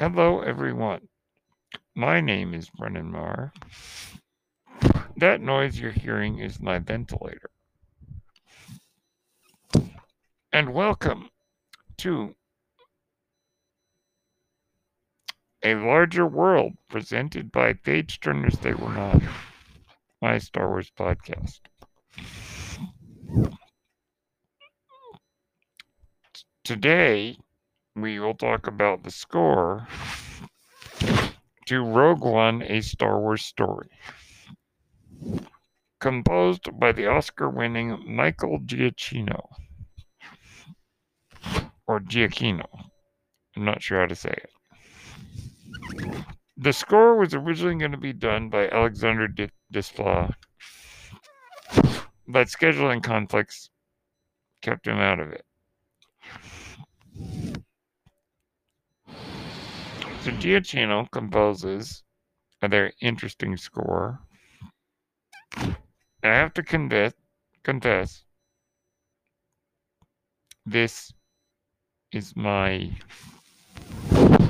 Hello, everyone. My name is Brennan Marr. That noise you're hearing is my ventilator. And welcome to A Larger World presented by Page Turners They Were Not, my Star Wars podcast. Today, we will talk about the score to Rogue One, a Star Wars story. Composed by the Oscar winning Michael Giacchino. Or Giacchino. I'm not sure how to say it. The score was originally going to be done by Alexander Desplat, but scheduling conflicts kept him out of it. So Giacchino composes a very interesting score. I have to confess, confess, this is my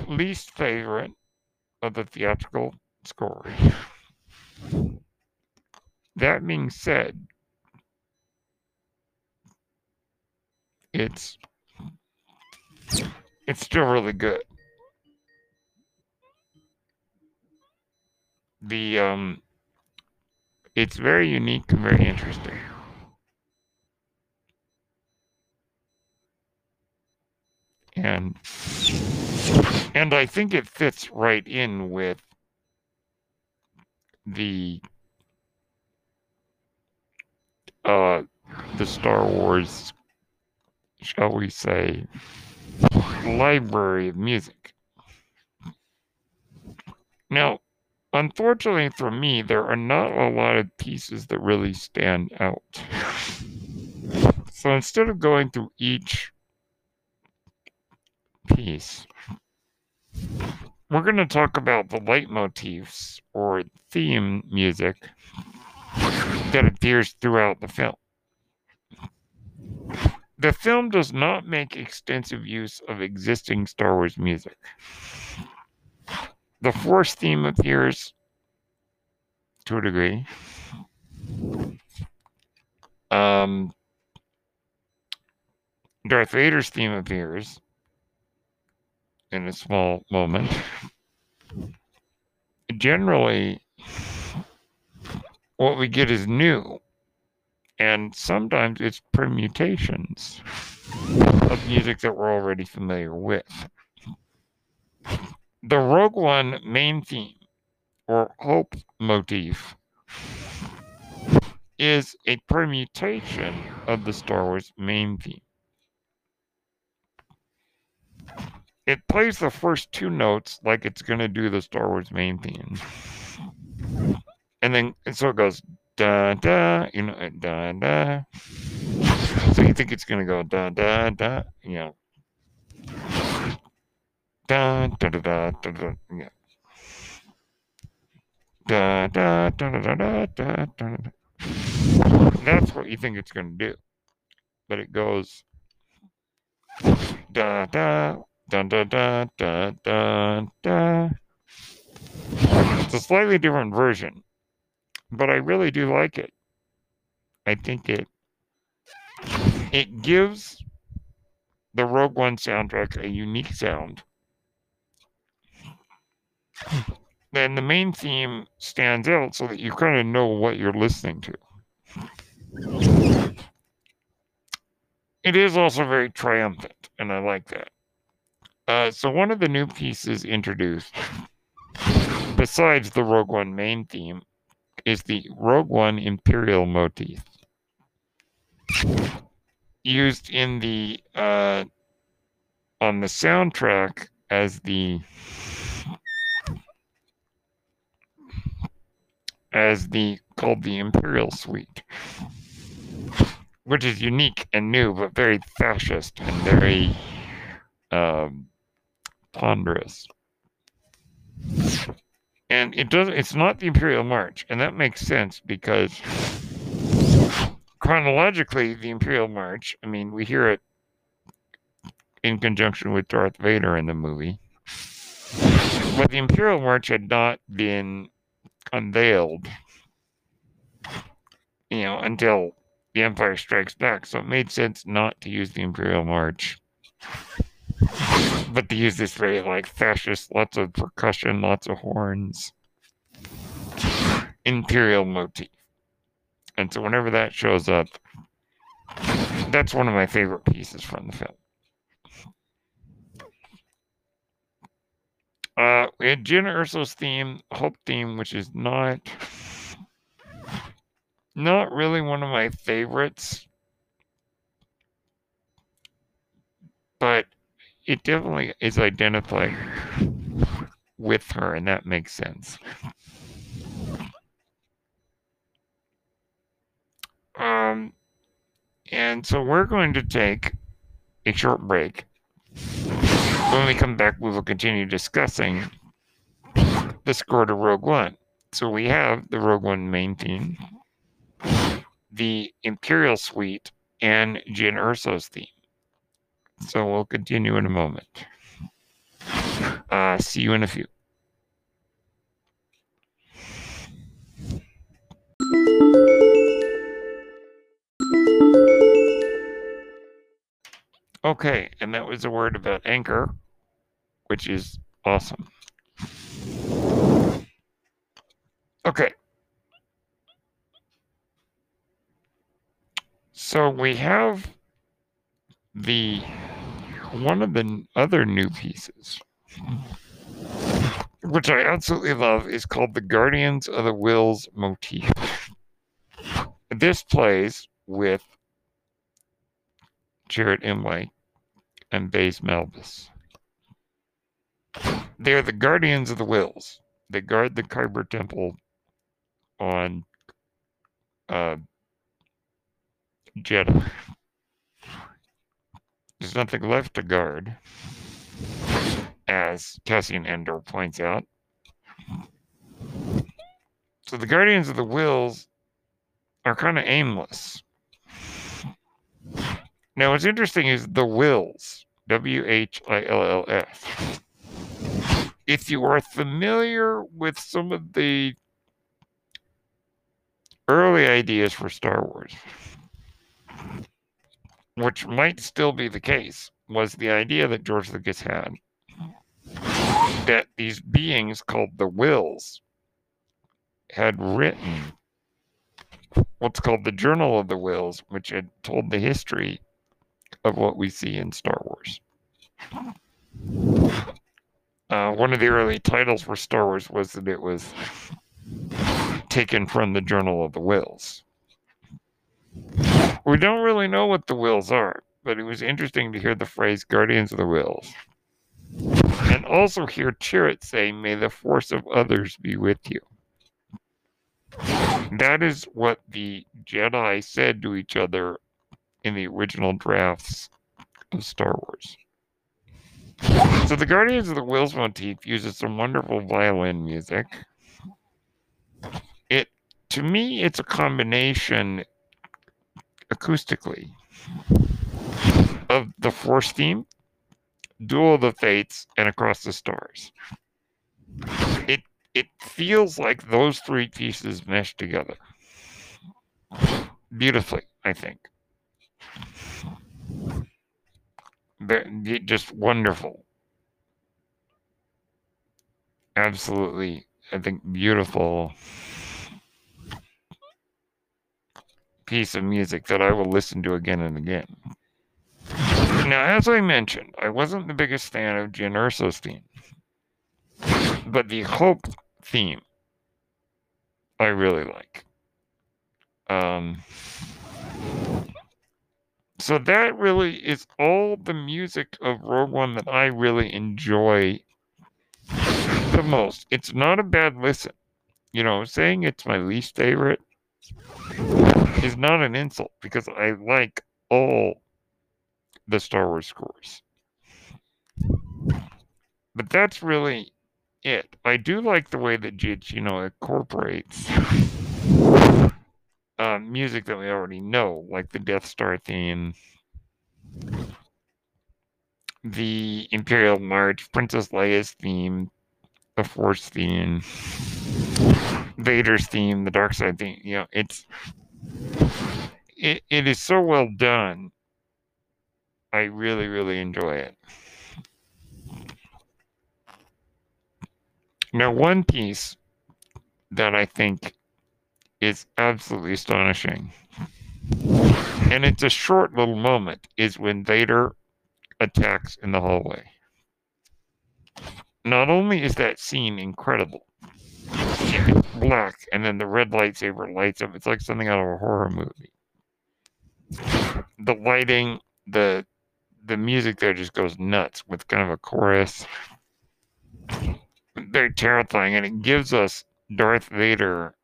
least favorite of the theatrical score. That being said, it's it's still really good. The um it's very unique and very interesting. And and I think it fits right in with the uh the Star Wars shall we say library of music. Now, Unfortunately for me, there are not a lot of pieces that really stand out. So instead of going through each piece, we're going to talk about the leitmotifs or theme music that appears throughout the film. The film does not make extensive use of existing Star Wars music. The Force theme appears to a degree. Um, Darth Vader's theme appears in a small moment. Generally, what we get is new, and sometimes it's permutations of music that we're already familiar with. The Rogue One main theme, or Hope motif, is a permutation of the Star Wars main theme. It plays the first two notes like it's going to do the Star Wars main theme. And then, and so it goes da da, you know, da da. So you think it's going to go da da da, you know. That's what you think it's going to do. But it goes da da da da da da da da. It's a slightly different version, but I really do like it. I think it it gives the Rogue One soundtrack a unique sound then the main theme stands out so that you kind of know what you're listening to. It is also very triumphant, and I like that. Uh, so, one of the new pieces introduced, besides the Rogue One main theme, is the Rogue One Imperial motif. Used in the uh, on the soundtrack as the as the called the Imperial Suite, which is unique and new, but very fascist and very um, ponderous. And it does it's not the Imperial March, and that makes sense because chronologically the Imperial March, I mean, we hear it in conjunction with Darth Vader in the movie. But the Imperial March had not been unveiled, you know, until the Empire Strikes Back. So it made sense not to use the Imperial March, but to use this very like fascist, lots of percussion, lots of horns, Imperial motif. And so whenever that shows up, that's one of my favorite pieces from the film. Uh, we had Jyn Erso's theme, Hope theme, which is not not really one of my favorites, but it definitely is identified with her, and that makes sense. Um, and so we're going to take a short break. When we come back, we will continue discussing the score to Rogue One. So we have the Rogue One main theme, the Imperial Suite, and Jyn Erso's theme. So we'll continue in a moment. Uh, see you in a few. Okay, and that was a word about anchor, which is awesome. Okay. So we have the one of the other new pieces, which I absolutely love, is called the Guardians of the Whills motif. This plays with Chirrut Îmwe and Baze Malbus. They are the guardians of the whills. They guard the Kyber Temple on uh, Jedha. There's nothing left to guard, as Cassian Andor points out. So the Guardians of the Whills are kind of aimless. Now, what's interesting is the whills, W H I L L S. If you are familiar with some of the early ideas for Star Wars, which might still be the case, was the idea that George Lucas had that these beings called the Whills had written what's called the Journal of the Whills, which had told the history of what we see in Star Wars. Uh, one of the early titles for Star Wars was that it was taken from the Journal of the Whills. We don't really know what the whills are, but it was interesting to hear the phrase Guardians of the Whills. And also hear Chirrut say, May the force of others be with you. That is what the Jedi said to each other in the original drafts of Star Wars. So the Guardians of the Whills motif uses some wonderful violin music. It to me it's a combination acoustically of the Force theme, Duel of the Fates, and Across the Stars. It it feels like those three pieces mesh together beautifully, I think. Just wonderful. Absolutely, I think, beautiful piece of music that I will listen to again and again. Now, as I mentioned, I wasn't the biggest fan of Erso's theme, but the Hope theme I really like. Um, so that really is all the music of Rogue One that I really enjoy the most. It's not a bad listen. You know, saying it's my least favorite is not an insult because I like all the Star Wars scores. But that's really it. I do like the way that Giacchino incorporates uh, music that we already know, like the Death Star theme. the Imperial March, Princess Leia's theme, the Force theme, Vader's theme, the Dark Side theme. You know, it's it, it is so well done. I really, really enjoy it. Now, one piece that I think is absolutely astonishing, and it's a short little moment, is when Vader attacks in the hallway. Not only is that scene incredible, it's black, and then the red lightsaber lights up. It's like something out of a horror movie. The lighting, the the music there just goes nuts with kind of a chorus. Very terrifying, and it gives us Darth Vader,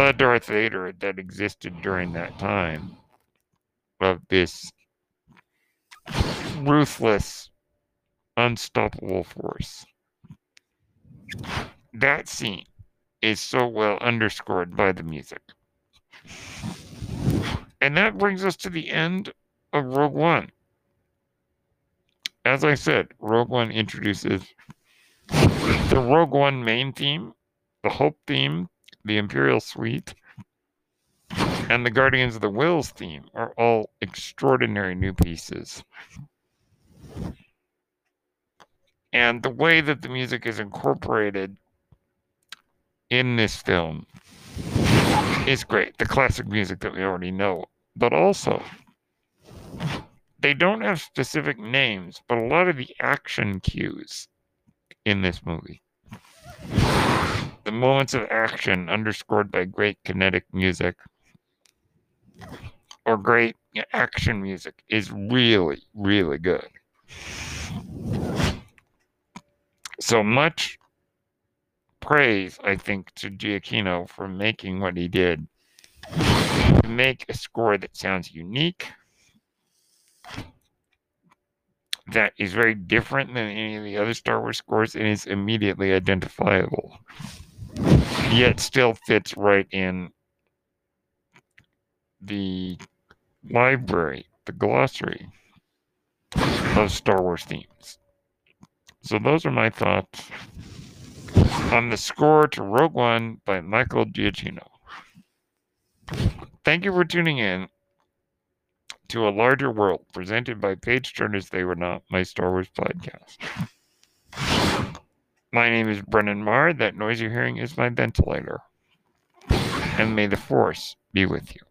Darth Vader that existed during that time of this ruthless, unstoppable force. That scene is so well underscored by the music. And that brings us to the end of Rogue One. As I said, Rogue One introduces the Rogue One main theme, the Hope theme, the Imperial Suite, and the Guardians of the Whills theme are all extraordinary new pieces. And the way that the music is incorporated in this film is great. The classic music that we already know. But also, they don't have specific names, but a lot of the action cues in this movie. The moments of action underscored by great kinetic music or great action music is really, really good. So much praise, I think, to Giacchino for making what he did. To make a score that sounds unique, that is very different than any of the other Star Wars scores and is immediately identifiable, yet still fits right in the library, the glossary of Star Wars themes. So those are my thoughts on the score to Rogue One by Michael Giacchino. Thank you for tuning in to a larger world presented by Page Turners They Were Not My Star Wars podcast. My name is Brennan Marr. That noise you're hearing is my ventilator. And may the Force be with you.